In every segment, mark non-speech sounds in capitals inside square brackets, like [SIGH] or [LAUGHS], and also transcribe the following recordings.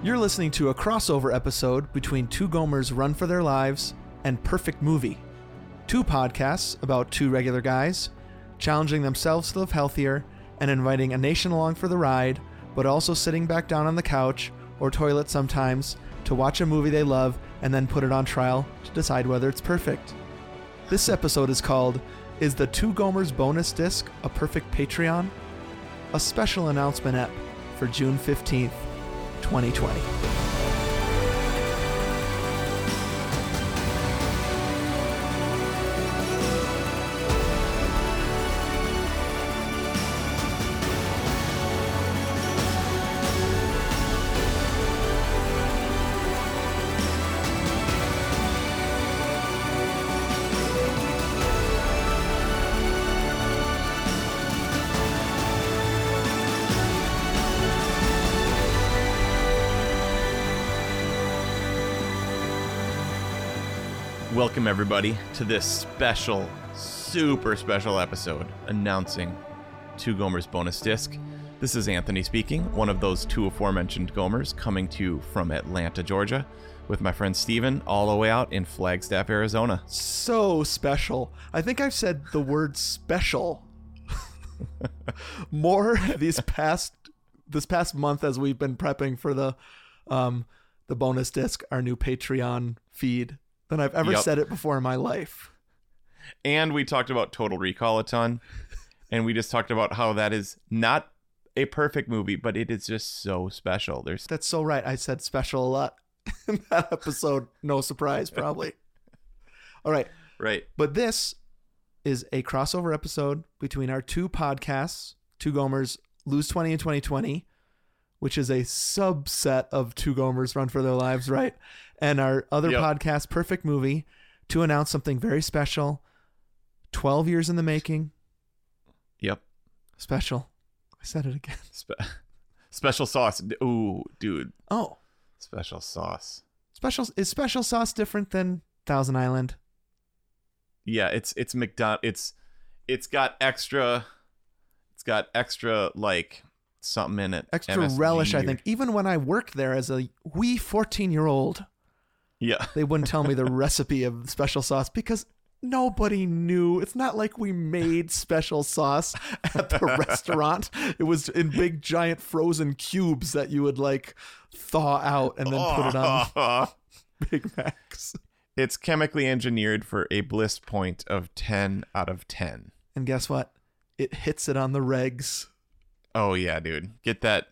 You're listening to a crossover episode between Two Gomers Run for Their Lives and Perfect Movie. Two podcasts about two regular guys challenging themselves to live healthier and inviting a nation along for the ride, but also sitting back down on the couch or toilet sometimes to watch a movie they love and then put it on trial to decide whether it's perfect. This episode is called Is the Two Gomers bonus disc a perfect Patreon? A special announcement app for June 15th, 2020. Welcome, everybody, to this special, super special episode announcing Two Gomers bonus disc. This is Anthony speaking, one of those two aforementioned Gomers, coming to you from Atlanta, Georgia, with my friend Steven, all the way out in Flagstaff, Arizona. so special. I think I've said the word special [LAUGHS] more these past this past month as we've been prepping for the um the bonus disc, our new Patreon feed, than I've ever Yup. said it before in my life. And we talked about Total Recall a ton, [LAUGHS] and we just talked about how that is not a perfect movie, but it is just so special. There's That's so right. I said special a lot [LAUGHS] in that episode. No surprise, probably. [LAUGHS] All right. right. But this is a crossover episode between our two podcasts, Two Gomers Lose 20 in 2020, which is a subset of Two Gomers Run for Their Lives, right? And our other Yep. podcast, Perfect Movie, to announce something very special. 12 years in the making. Yep. Special. I said it again. [LAUGHS] Spe- special sauce. Ooh, dude. Oh, Special sauce. special is special sauce different than Thousand Island? Yeah, it's it's McDonald. It's it's got extra. It's got extra like something in it. Extra MSG relish, I think. Even when I worked there as a wee 14 year old, Yeah. they wouldn't tell me the [LAUGHS] recipe of special sauce because nobody knew. It's not like we made special sauce at the [LAUGHS] restaurant. It was in big giant frozen cubes that you would like thaw out and then put it on [LAUGHS] Big Macs. it's chemically engineered for a bliss point of ten out of ten. And guess what? It hits it on the regs. Oh yeah, dude. Get that.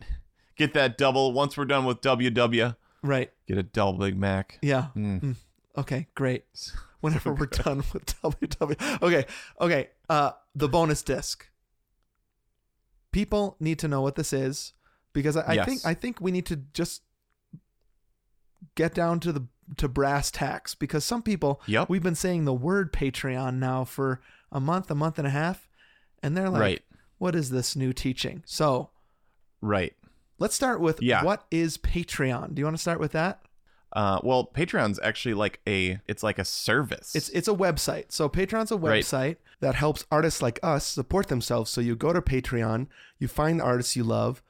Get that double. Once we're done with WW, Right. get a double Big Mac. Yeah. Mm. Mm. Okay, great. [LAUGHS] Whenever we're done with WW. Okay, okay. Uh, the bonus disc. People need to know what this is because I, I think I think we need to just get down to the to brass tacks because some people Yep. we've been saying the word Patreon now for a month, a month and a half, and they're like, Right. "What is this new teaching?" So Right. let's start with Yeah. what is Patreon. Do you want to start with that? Uh, well, Patreon's actually like a. It's like a service. It's it's a website. So Patreon's a Right. website that helps artists like us support themselves. So you go to Patreon, you find artists you love,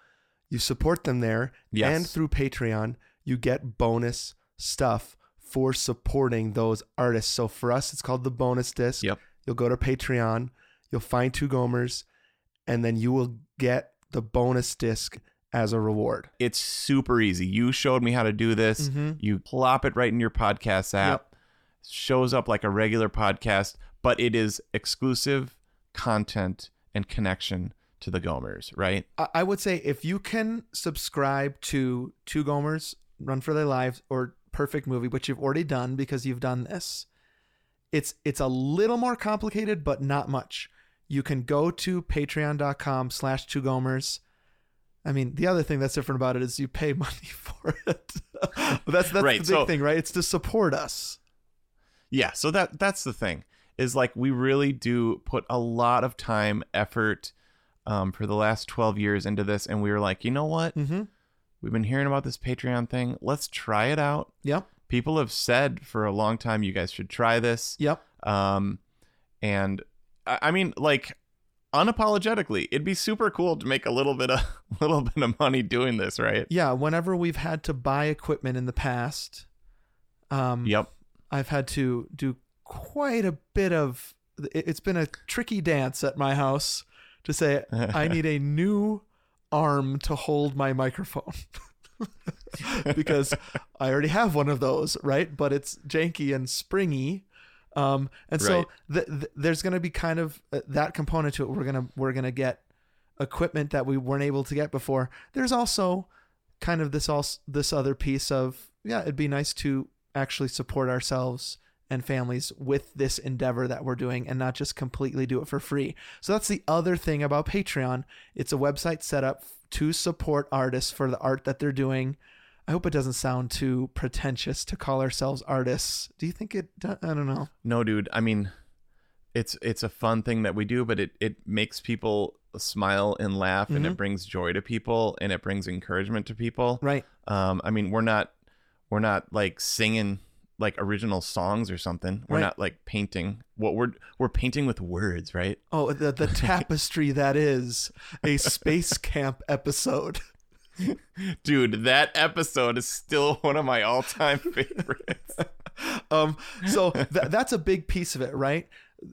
you support them there, Yes. and through Patreon you get bonus stuff for supporting those artists. So for us, it's called the bonus disc. Yep. You'll go to Patreon, you'll find two Gomers, and then you will get the bonus disc as a reward. it's super easy. You showed me how to do this. Mhm. You plop it right in your podcast app. Shows up like a regular podcast, but it is exclusive content and connection to the Gomers, right? I I would say if you can subscribe to Two Gomers Run for Their Lives or Perfect Movie, which you've already done because you've done this, it's it's a little more complicated, but not much. You can go to patreon.com slash two gomers. I mean, the other thing that's different about it is you pay [LAUGHS] money for it. [LAUGHS] that's that's Right, the big so- thing, right? It's to support us. Yeah, so that that's the thing. Is like we really do put a lot of time, effort um, for the last 12 years into this and we were like, "You know what? Mm-hmm. We've been hearing about this Patreon thing. Let's try it out." Yep. People have said for a long time you guys should try this. Yep. Um, and I, mean, like, unapologetically. It'd be super cool to make a little bit of [LAUGHS] little bit of money doing this, right? Yeah, whenever we've had to buy equipment in the past, um, Yep. I've had to do quite a bit of. It's been a tricky dance at my house to say I [LAUGHS] need a new arm to hold my microphone [LAUGHS] because I already have one of those, right? But it's janky and springy. Um, and so Right. th- th- there's going to be kind of uh, that component to it. We're gonna we're gonna get equipment that we weren't able to get before. There's also kind of this also this other piece of yeah, it'd be nice to actually support ourselves and families with this endeavor that we're doing and not just completely do it for free. So that's the other thing about Patreon. It's a website set up to support artists for the art that they're doing. I hope it doesn't sound too pretentious to call ourselves artists. Do you think it I don't know. No, dude. I mean, it's it's a fun thing that we do, but it it makes people smile and laugh, and Mhm. it brings joy to people, and it brings encouragement to people. Right. Um, I mean, we're not we're not like singing like original songs or something. We're Right. not like painting. What we're we're painting with words, right? Oh, the the [LAUGHS] tapestry that is a space camp episode. Dude, that episode is still [LAUGHS] one of my all-time favorites. [LAUGHS] um, so th- that's a big piece of it, right?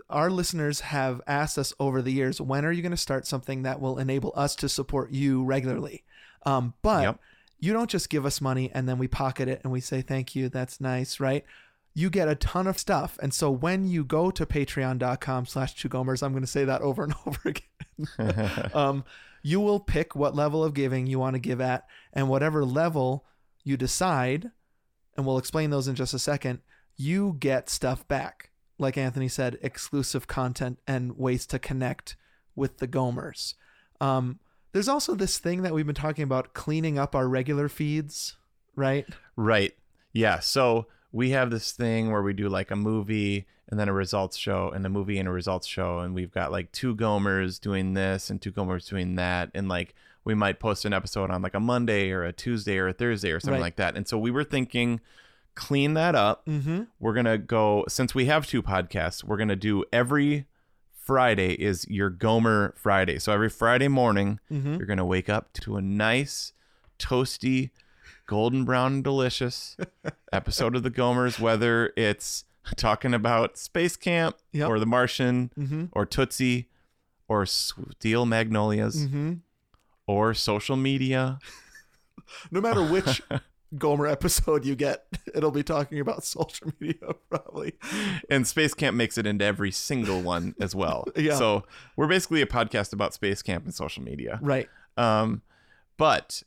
Our listeners have asked us over the years, when are you going to start something that will enable us to support you regularly? Um, but Yep. you don't just give us money and then we pocket it and we say thank you, that's nice, right? You get a ton of stuff. And so when you go to patreon.com slash two gomers, I'm going to say that over and [LAUGHS] over again. um, you will pick what level of giving you want to give at, and whatever level you decide, and we'll explain those in just a second, you get stuff back. Like Anthony said, exclusive content and ways to connect with the Gomers. Um, there's also this thing that we've been talking about cleaning up our regular feeds, right? Right. Yeah. So we have this thing where we do like a movie and then a results show and a movie and a results show. And we've got like two Gomers doing this and two Gomers doing that. And like we might post an episode on like a Monday or a Tuesday or a Thursday or something Right. like that. And so we were thinking, clean that up. Mm-hmm. We're going to go, since we have two podcasts, we're going to do every Friday is your Gomer Friday. So every Friday morning, Mm-hmm. you're going to wake up to a nice, toasty, golden brown and delicious [LAUGHS] episode of the Gomers, whether it's talking about Space Camp Yep. or The Martian Mm-hmm. or Tootsie or Steel Magnolias Mm-hmm. or social media. [LAUGHS] No matter which [LAUGHS] Gomer episode you get, it'll be talking about social media probably. And Space Camp makes it into every single one as well. Yeah. So we're basically a podcast about Space Camp and social media. Right. Um, but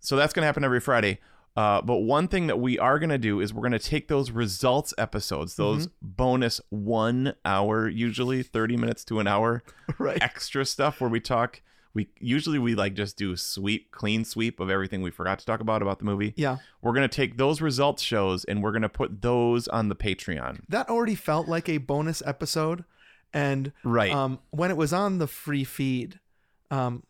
so that's going to happen every Friday. Uh, but one thing that we are going to do is we're going to take those results episodes, those bonus one hour, usually 30 minutes to an hour [LAUGHS] Right. extra stuff where we talk. We usually we like just do sweep, clean sweep of everything we forgot to talk about about the movie. Yeah. We're going to take those results shows and we're going to put those on the Patreon. That already felt like a bonus episode. And Right. um, when it was on the free feed, um,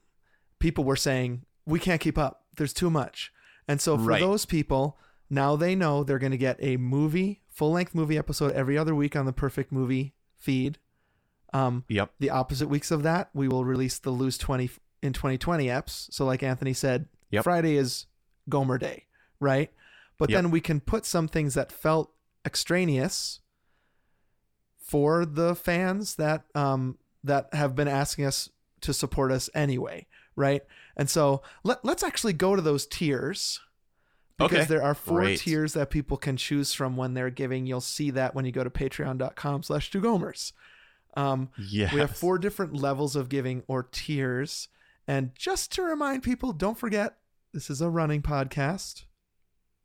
people were saying, we can't keep up. There's too much. And so for Right. those people, now they know they're going to get a movie, full length movie episode every other week on the Perfect Movie feed. Um, yep. the opposite weeks of that, we will release the Lose 20 in 2020 eps. So, like Anthony said, Yep. Friday is Gomer Day, right? But Yep. then we can put some things that felt extraneous for the fans that um that have been asking us to support us anyway, right? And so let, let's actually go to those tiers because Okay. there are four Great. tiers that people can choose from when they're giving. You'll see that when you go to patreon.com slash two gomers. Um, Yes. we have four different levels of giving or tiers. And just to remind people, don't forget this is a running podcast.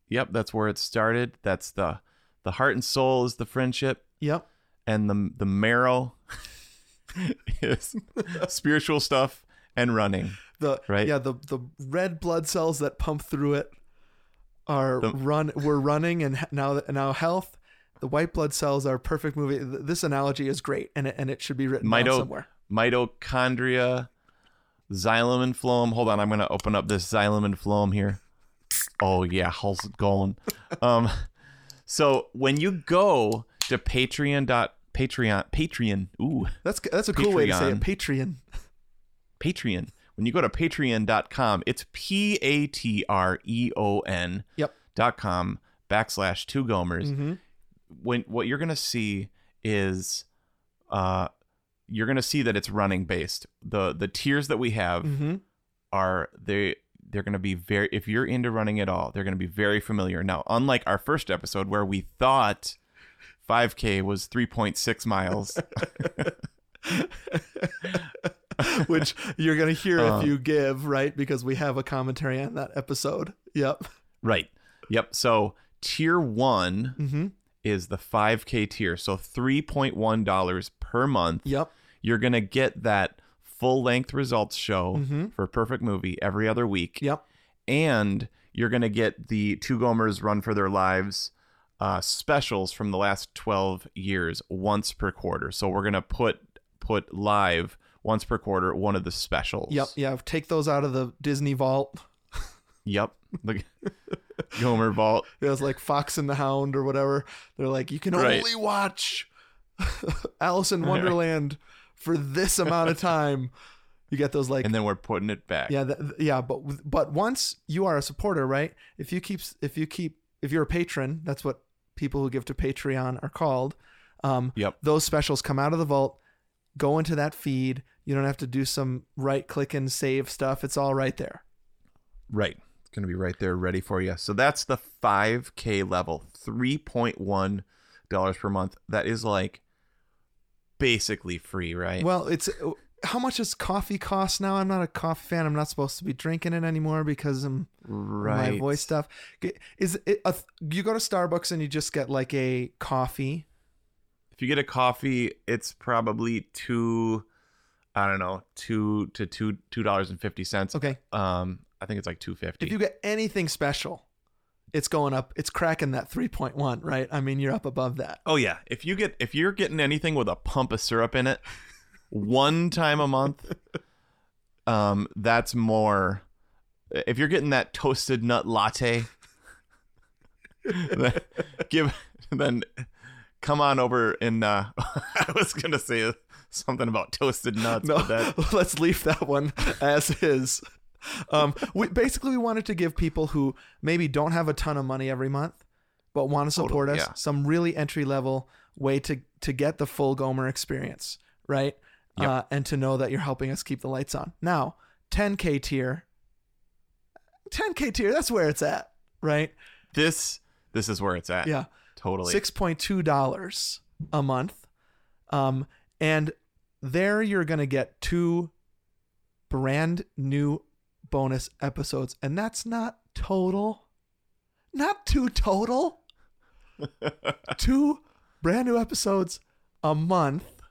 Yep. That's where it started. That's the the heart and soul is the friendship. Yep. and the the marrow [LAUGHS] is [LAUGHS] spiritual stuff and running. The Right. yeah, the the red blood cells that pump through it are The- run we're running and now now health. The white blood cells are perfect movie. This analogy is great and it, and it should be written down Mito- somewhere. Mitochondria, xylem and phloem. Hold on, I'm gonna open up this xylem and phloem here. Oh yeah, how's it going? um, [LAUGHS] so when you go to Patreon dot Patreon, Patreon, ooh, That's that's a cool way to say it. Patreon. [LAUGHS] Patreon. When you go to patreon.com, it's P A T R E O N Yep. dot com backslash two gomers. Mm-hmm. When what you're gonna see is uh you're gonna see that it's running based. The the tiers that we have Mm-hmm. are they they're going to be very if you're into running at all they're going to be very familiar now unlike our first episode where we thought 5k was 3.6 miles [LAUGHS] [LAUGHS] [LAUGHS] Which you're gonna hear Uh. if you give right because we have a commentary on that episode. Yep. right yep so tier 1 Mm-hmm. is the 5k tier so $3.1 per month Yep. you're going to get that full length results show Mhm. for perfect movie every other week Yep. and you're going to get the two gomers run for their lives uh, specials from the last 12 years once per quarter so we're going to put put live once per quarter one of the specials Yep. Yeah. Take those out of the Disney vault. yep the [LAUGHS] gomer vault [LAUGHS] It was like Fox and the Hound or whatever. They're like, you can Right. only watch [LAUGHS] Alice in Wonderland for this amount of time. You get those like and then we're putting it back Yeah, th- yeah, but but once you are a supporter, right? If you keep if you keep if you're a patron, that's what people who give to Patreon are called. Um, Yep. Those specials come out of the vault, go into that feed. You don't have to do some right click and save stuff. It's all right there. right it's going to be right there ready for you so that's the 5k level 3.1 dollars per month that is like basically free right Well, it's how much does coffee cost now? I'm not a coffee fan. I'm not supposed to be drinking it anymore because I'm right my voice stuff. Is it a, you go to Starbucks and you just get like a coffee? If you get a coffee, it's probably two, I don't know, two to two two dollars and fifty cents. Okay. Um, I think it's like two fifty. If you get anything special, it's going up. It's cracking that 3.1, right? I mean, you're up above that. oh yeah, if you get if you're getting anything with a pump of syrup in it, [LAUGHS] one time a month, um, that's more. If you're getting that toasted nut latte, [LAUGHS] give then come on over and uh, [LAUGHS] I was gonna say something about toasted nuts, No, that [LAUGHS] let's leave that one as is. Um, we basically we wanted to give people who maybe don't have a ton of money every month, but want to support Totally, us yeah. some really entry level way to to get the full Gomer experience, right? Yep. Uh, and to know that you're helping us keep the lights on. Now, 10k tier, 10k tier, that's where it's at, right? this this is where it's at. Yeah. Totally. six point two dollars a month, um, and there you're gonna get two brand new bonus episodes, and that's not total, not two total, [LAUGHS] two brand new episodes a month.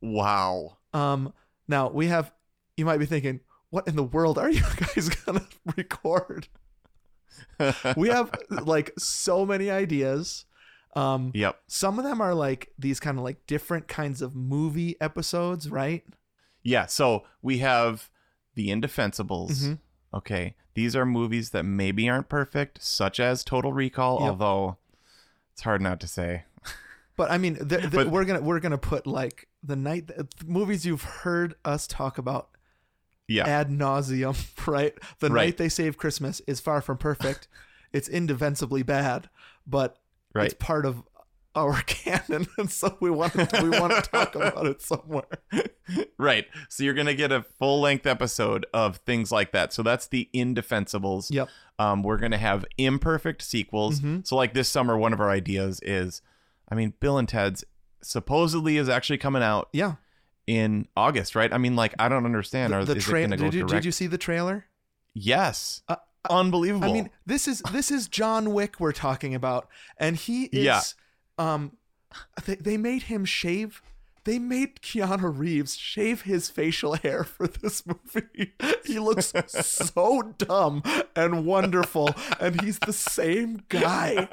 wow. Um, now we have, you might be thinking, what in the world are you [LAUGHS] guys gonna record? [LAUGHS] We have like so many ideas. Um, Yep. some of them are like these kind of like different kinds of movie episodes, right? Yeah. So we have the Indefensibles. Mhm. Okay. These are movies that maybe aren't perfect, such as Total Recall, Yep. although it's hard not to say. [LAUGHS] But I mean, th- th- But- we're gonna we're gonna put like the night th- movies you've heard us talk about Yeah. ad nauseum, [LAUGHS] right? The Right. night they save Christmas is far from perfect. [LAUGHS] it's indefensibly bad, but Right. it's part of our [LAUGHS] canon, and so we want we want to talk about it somewhere. [LAUGHS] right. So you're gonna get a full length episode of things like that. So that's the Indefensibles. Yep. Um, we're gonna have imperfect sequels. Mhm. So like this summer, one of our ideas is, I mean, Bill and Ted's supposedly is actually coming out Yeah. in August, right? I mean, like I don't understand. The, Are the is tra- did, you, direct? did you see the trailer? Yes. Uh, Unbelievable. I mean, this is this is John Wick we're talking about, and he is. Yeah. Um, they, they made him shave. They made Keanu Reeves shave his facial hair for this movie. [LAUGHS] He looks so dumb and wonderful, and he's the same guy.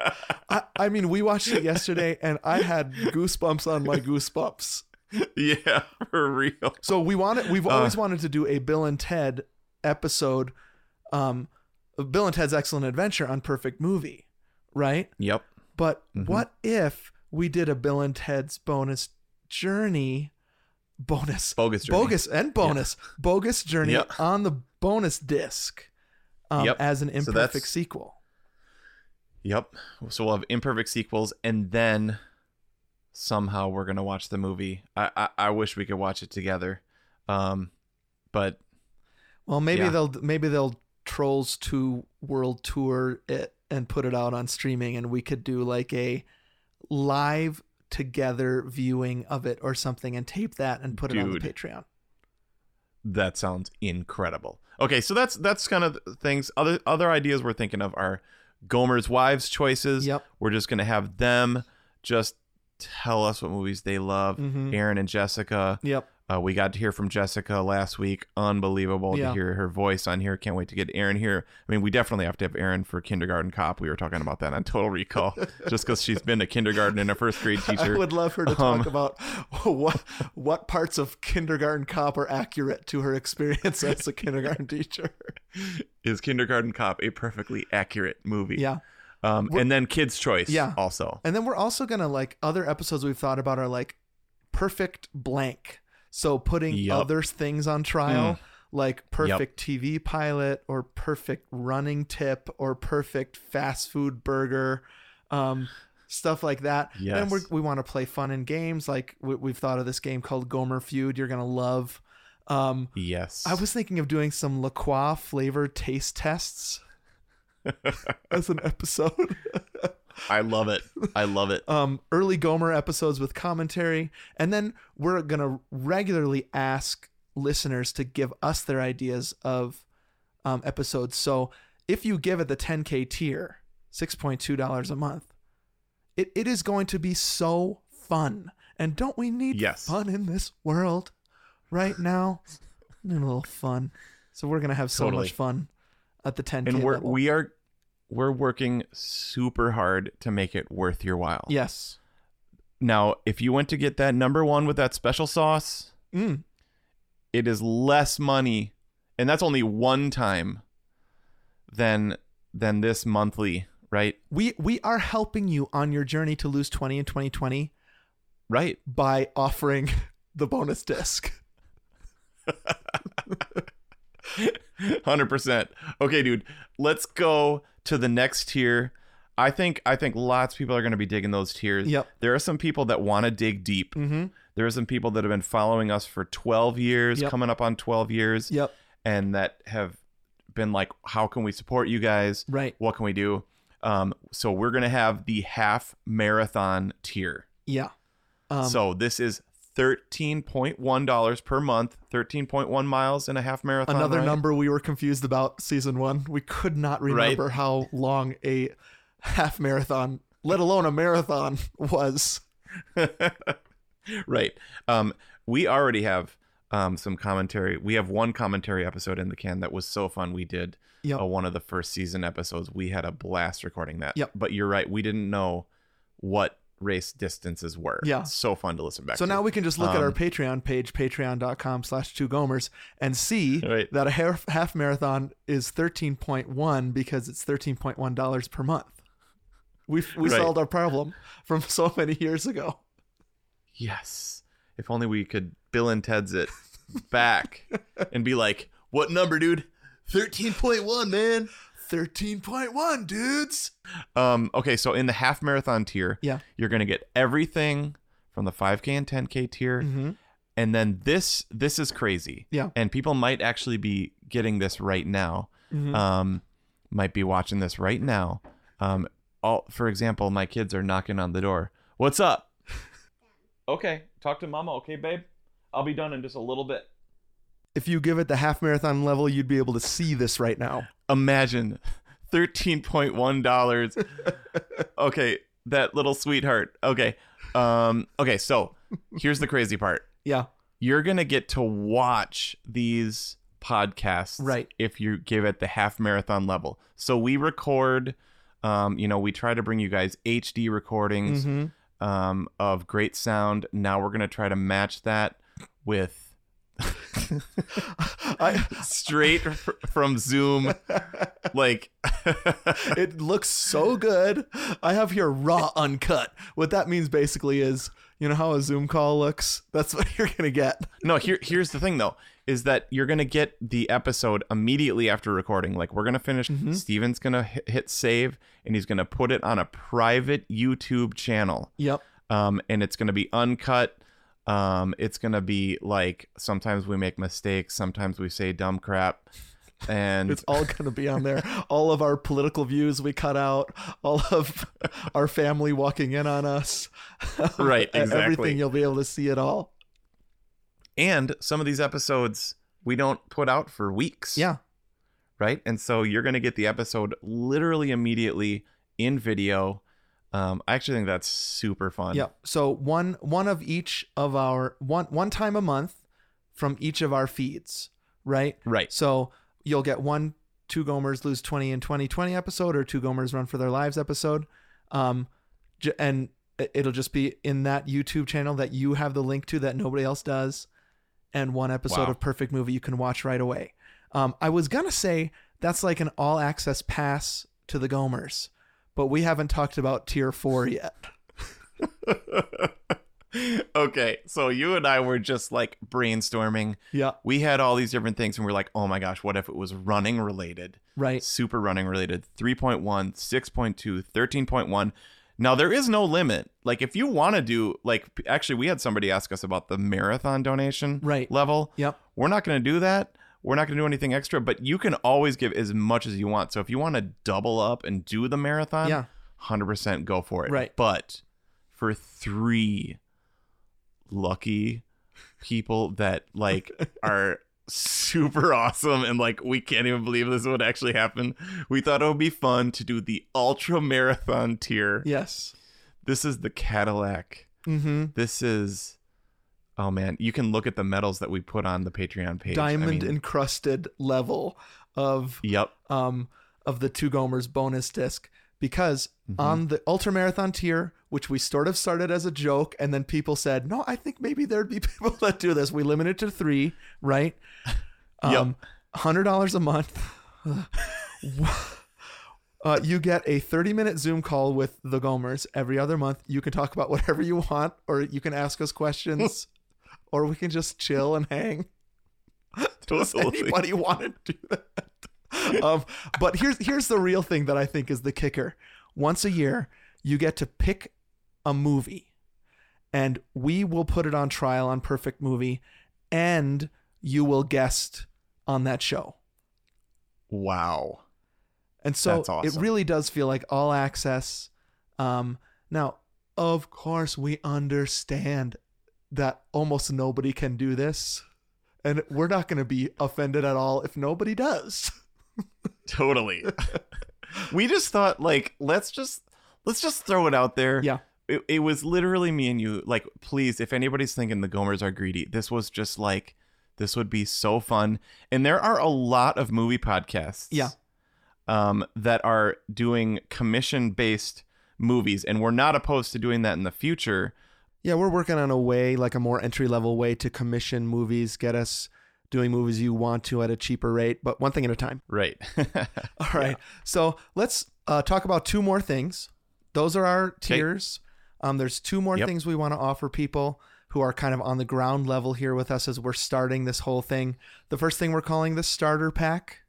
I, I mean, we watched it yesterday, and I had goosebumps on my goosebumps. yeah, for real. So we wanted we've Uh. always wanted to do a Bill and Ted episode um Bill and Ted's Excellent Adventure on Perfect Movie, right? Yep. But Mhm. what if we did a Bill and Ted's bonus journey, bonus, Bogus journey. bogus and bonus, bogus journey Yeah. on the bonus disc, um, Yep. as an imperfect that's- sequel. Yep. So we'll have imperfect sequels, and then somehow we're gonna watch the movie. I I, I wish we could watch it together, um, but Well, maybe Yeah. they'll maybe they'll Trolls Two World Tour it and put it out on streaming, and we could do like a live together viewing of it or something, and tape that and put it on the Patreon. that sounds incredible. Okay, so that's that's kind of things. Other other ideas we're thinking of are Gomer's wives' choices. Yep. We're just gonna have them just tell us what movies they love. Mhm. Aaron and Jessica. Yep. Uh, we got to hear from Jessica last week. Unbelievable Yeah. to hear her voice on here. Can't wait to get Aaron here. I mean, we definitely have to have Aaron for Kindergarten Cop. We were talking about that on Total Recall, [LAUGHS] just because she's been a kindergarten and a first grade [LAUGHS] I teacher. would love her to Um, talk about what what parts of kindergarten cop are accurate to her experience as a kindergarten [LAUGHS] teacher. Is Kindergarten Cop a perfectly accurate movie? Yeah. Um, and then Kids Choice. Yeah. Also. And then we're also gonna like other episodes we've thought about are like perfect blank. So putting Yup. other things on trial, Mm. like perfect TV pilot or perfect running tip or perfect fast food burger, um, stuff like that. And Yes. we're, we want to play fun and games. Like we, we've thought of this game called Gomer Feud. You're gonna love. Um, Yes. I was thinking of doing some La Croix flavored taste tests [LAUGHS] as an episode. [LAUGHS] I love it. I love it. [LAUGHS] um, early Gomer episodes with commentary, and then we're gonna regularly ask listeners to give us their ideas of um, episodes. So if you give it the 10k tier, six point two dollars a month, it, it is going to be so fun. And don't we need Yes. fun in this world right now? A little fun. So we're gonna have so Totally. much fun at the 10k and we're level. we are we're working super hard to make it worth your while. yes. Now, if you went to get that number one with that special sauce, Mm. it is less money, and that's only one time than than this monthly, right? We we are helping you on your journey to lose 20 in 2020 Right. by offering [LAUGHS] the bonus disc. [LAUGHS] [LAUGHS] Hundred percent. Okay, dude. Let's go to the next tier. I think I think lots of people are going to be digging those tiers. Yep. There are some people that want to dig deep. Mm-hmm. There are some people that have been following us for 12 years, Yep. coming up on 12 years, Yep. and that have been like, how can we support you guys? Right. What can we do? Um, so we're gonna have the half marathon tier. Yeah. Um, so this is thirteen point one dollars per month, thirteen point one miles in a half marathon. another ride. number we were confused about season one. We could not remember how long a half marathon, let alone a marathon, was. [LAUGHS] right. Um, we already have um, some commentary. We have one commentary episode in the can that was so fun. We did Yep. uh, one of the first season episodes. We had a blast recording that. Yep. But you're right. We didn't know what race distances were. Yeah. So fun to listen back So to. now we can just look at our Um, Patreon page, patreon.com slash two gomers, and see Right. that a half, half marathon is 13.1 because it's $13.1 per month. We we Right. solved our problem from so many years ago. Yes. If only we could Bill and Ted's it back [LAUGHS] and be like, what number, dude? 13.1, man. 13.1, dudes. Um, okay, so in the half marathon tier, Yeah. you're gonna get everything from the 5K and 10K tier. Mhm. And then this this is crazy. Yeah. And people might actually be getting this right now. Mhm. Um, might be watching this right now. Um, all for example, my kids are knocking on the door. What's up? [LAUGHS] okay, talk to mama, okay, babe? I'll be done in just a little bit. If you give it the half marathon level, you'd be able to see this right now. Imagine thirteen point one dollars. [LAUGHS] okay, that little sweetheart. Okay. Um, okay, so here's the crazy part. Yeah. You're gonna get to watch these podcasts Right. if you give it the half marathon level. So we record um, you know, we try to bring you guys HD recordings Mhm. um, of great sound. Now we're gonna try to match that with [LAUGHS] I, straight fr- from Zoom, like [LAUGHS] it looks so good. I have here raw uncut. What that means basically is, you know how a Zoom call looks? That's what [LAUGHS] you're going to get. No, here here's the thing though, is that you're gonna get the episode immediately after recording. Like we're gonna finish. Mm-hmm. Steven's gonna hit, hit save, and he's gonna put it on a private YouTube channel. Yep. Um, and it's gonna be uncut. Um, it's gonna be like sometimes we make mistakes, sometimes we say dumb crap, and It's all to be on there. [LAUGHS] All of our political views we cut out, all of [LAUGHS] our family walking in on us. [LAUGHS] Right, exactly. Everything you'll be able to see it all. and some of these episodes we don't put out for weeks. Yeah. right? And so you're to get the episode literally immediately in video. Um, I actually think that's super fun. Yep. So one one of each of our one one time a month from each of our feeds, right? Right. So you'll get one two Gomers lose 20 in 2020 episode or two Gomers run for their lives episode. Um and it- it'll just be in that YouTube channel that you have the link to that nobody else does and one episode Wow. of Perfect Movie you can watch right away. Um I was going to say that's like an all access pass to the Gomers, but we haven't talked about tier 4 yet. [LAUGHS] okay. So you and I were just like brainstorming. Yeah, We had all these different things and we're like, oh my gosh, what if it was running related? right. Super running related. 3.1, 6.2, 13.1. Now there is no limit. Like if you want to do like actually we had somebody ask us about the marathon donation Right. level. Yep. We're not going to do that. We're not going to do anything extra, but you can always give as much as you want. So if you want to double up and do the marathon, Yeah. 100% go for it. Right. But for 3 lucky people that like [LAUGHS] are super awesome and like we can't even believe this would actually happen. We thought it would be fun to do the ultra marathon tier. Yes. This is the Cadillac. Mm-hmm. This is oh man, you can look at the medals that we put on the Patreon page. I Diamond mean, encrusted level of Yep. um of the two Gomers bonus disc because Mm-hmm. on the ultra marathon tier, which we sort of started as a joke, and then people said, "No, I think maybe there'd be [LAUGHS] people that do this." We limited to three, right? [LAUGHS] Um, hundred dollars a month. [LAUGHS] Uh, you get a 30 minute Zoom call with the Gomers every other month. You can talk about whatever you want, or you can ask us questions, or we can just chill and hang. [LAUGHS] Does anybody want to do that? um, but here's here's the real thing that I think is the kicker. Once a year, you get to pick a movie, and we will put it on trial on Perfect Movie, and you will guest on that show. Wow. And so awesome. it really does feel like all access. Um, now, of course, we understand that almost nobody can do this. And we're not going to be offended at all if nobody does. [LAUGHS] Totally. [LAUGHS] we just thought like let's just let's just throw it out there. Yeah. It, it was literally me and you like please if anybody's thinking the Gomers are greedy, this was just like this would be so fun. And there are a lot of movie podcasts. Yeah. Um that are doing commission based movies and we're not opposed to doing that in the future. Yeah, we're working on a way, like a more entry level way to commission movies, get us doing movies you want to at a cheaper rate, but one thing at a time. Right. [LAUGHS] [LAUGHS] All right. So let's uh, talk about two more things. Those are our tiers. Um, there's two more Yep. things we want to offer people who are kind of on the ground level here with us as we're starting this whole thing. The first thing we're calling the starter pack,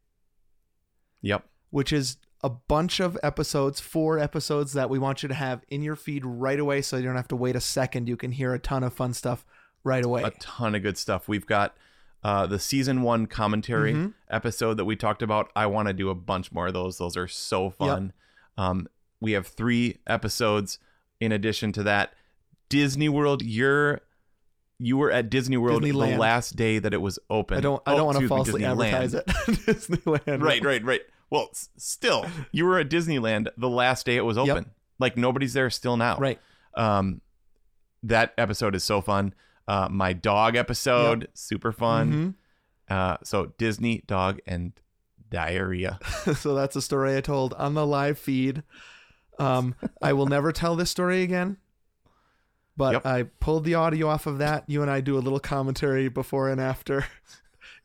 yep. which is a bunch of episodes, four episodes that we want you to have in your feed right away so you don't have to wait a second. You can hear a ton of fun stuff right away. a ton of good stuff. We've got uh, the season one commentary Mhm. episode that we talked about. I want to do a bunch more of those. Those are so fun. Um, we have three episodes in addition to that. Disney World, you're you were at Disney World Disneyland. the last day that it was open. I don't I Oh, don't want to falsely Disneyland. advertise it. [LAUGHS] Disneyland. Right, right, right. Well, s- still, you were at Disneyland the last day it was Yep. open. Like nobody's there still now. Right. Um, that episode is so fun. Uh, my dog episode, super fun. Mhm. Uh, so Disney dog and diarrhea. [LAUGHS] so that's a story I told on the live feed. Um, I will never tell this story again. But Yep. I pulled the audio off of that. You and I do a little commentary before and after. [LAUGHS]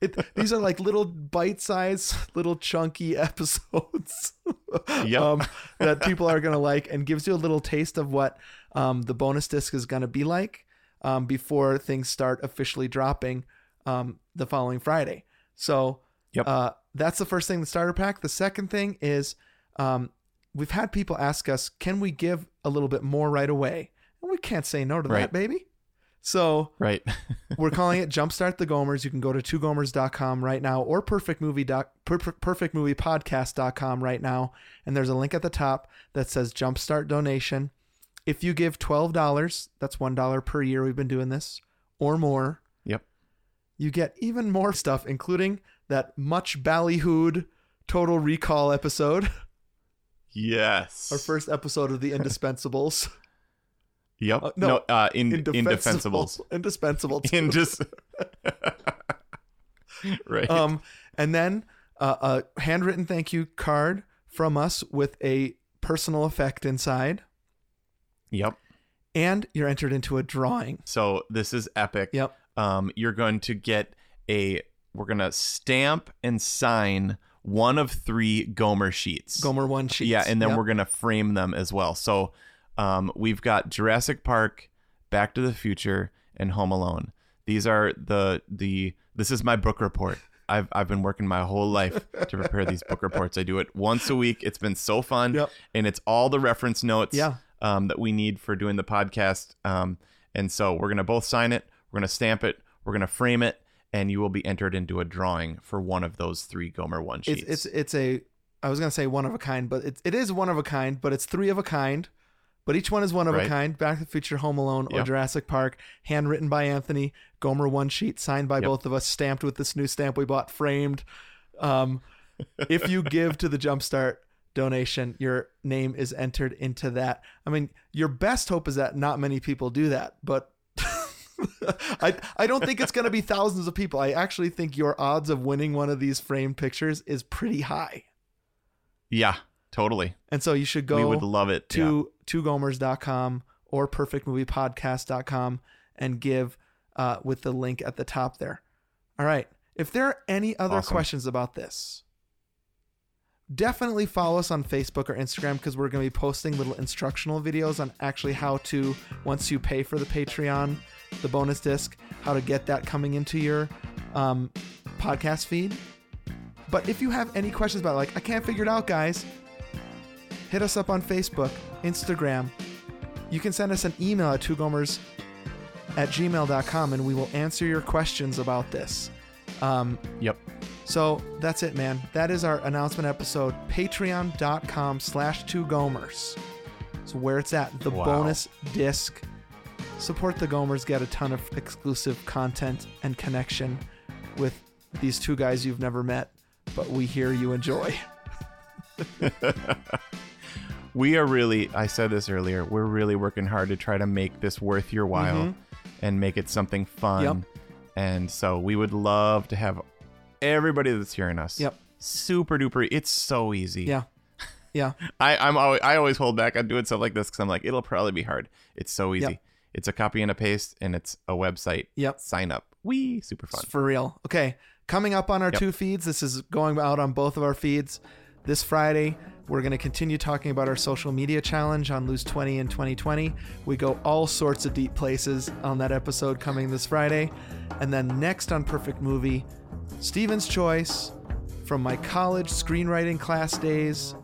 it, these are like little bite-sized, [LAUGHS] little chunky [LAUGHS] episodes [LAUGHS] Yep. um, that people are gonna like, and gives you a little taste of what um, the bonus disc is gonna be like um, before things start officially dropping um, the following Friday. So Yep. uh, that's the first thing, the starter pack. The second thing is um, we've had people ask us, can we give a little bit more right away? And we can't say no to that, baby. So right. [LAUGHS] we're calling it [LAUGHS] Jumpstart the Gomers. You can go to twogomers.com right now or perfectmovie per- perfectmoviepodcast.com right now. And there's a link at the top that says Jumpstart donation. If you give $12, that's $1 per year we've been doing this, or more, yep. you get even more stuff, including that much ballyhooed Total Recall episode, Yes. our first episode of the [LAUGHS] Indispensables. Yep. Uh, no, no. Uh, in, Indefensible. indefensibles. [LAUGHS] Indispensable. [LAUGHS] too. In just. [LAUGHS] right. um, and then uh, a handwritten thank you card from us with a personal effect inside, yep. and you're entered into a drawing. So this is epic. Yep. Um, you're going to get a. We're gonna stamp and sign one of three Gomer sheets. Gomer one sheets. Yeah, and then Yep. we're gonna frame them as well. So, um, we've got Jurassic Park, Back to the Future, and Home Alone. These are the the. This is my book report. I've I've been working my whole life to prepare these book reports. I do it once a week. It's been so fun, Yep. and it's all the reference notes Yeah. um, that we need for doing the podcast. Um, and so we're gonna both sign it. We're gonna stamp it. We're gonna frame it, and you will be entered into a drawing for one of those three Gomer one it's sheets. it's it's a. I was gonna say one of a kind, but it, it is one of a kind, but it's three of a kind. But each one is one of a kind. Back to the Future, Home Alone, or Yep. Jurassic Park, handwritten by Anthony. Gomer one sheet, signed by Yep. both of us, stamped with this new stamp we bought, framed. Um, if you [LAUGHS] give to the Jumpstart donation, your name is entered into that. I mean, your best hope is that not many people do that, but [LAUGHS] I I don't think it's going to be [LAUGHS] thousands of people. I actually think your odds of winning one of these framed pictures is pretty high. yeah, totally. And so you should go we would love it. yeah. to twogomers.com or perfectmoviepodcast.com and give uh, with the link at the top there. All right. If there are any other Awesome. questions about this, definitely follow us on Facebook or Instagram because we're going to be posting little instructional videos on actually how to, once you pay for the Patreon, the bonus disc, how to get that coming into your um, podcast feed. But if you have any questions about, like, I can't figure it out, guys, hit us up on Facebook, Instagram. You can send us an email at twogomers at gmail.com and we will answer your questions about this. Um, Yep. so that's it, man. That is our announcement episode. Patreon.com slash two gomers. So where it's at, the Wow. bonus disc. Support the Gomers, get a ton of exclusive content and connection with these two guys you've never met, but we hear you enjoy. [LAUGHS] we are really i said this earlier we're really working hard to try to make this worth your while Mhm. and make it something fun Yep. and so we would love to have everybody that's hearing us Yep. super duper it's so easy Yeah. Yeah. [LAUGHS] i i'm always i always hold back on doing stuff like this because i'm like it'll probably be hard it's so easy Yep. it's a copy and a paste and it's a website Yep. sign up we super fun For real. Okay. Coming up on our Yep. two feeds, this is going out on both of our feeds. This Friday, we're going to continue talking about our social media challenge on Lose 20 in 2020. We go all sorts of deep places on that episode coming this Friday. And then next on Perfect Movie, Steven's Choice from my college screenwriting class days.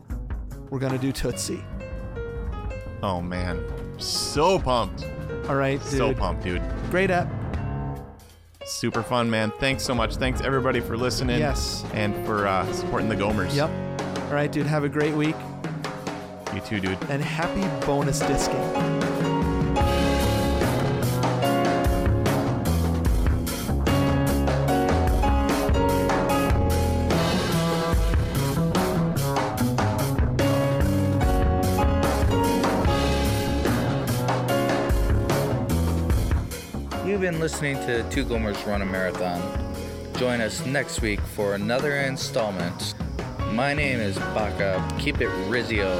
We're going to do Tootsie. oh man so pumped All right, dude. so pumped dude Great app. super fun man thanks so much thanks everybody for listening Yes. and for uh, supporting the gomers Yep. All right, dude. Have a great week you too dude and happy bonus disking. You've been listening to Two Gomers Run a Marathon. Join us next week for another installment. My name is Baka. Keep it Rizio.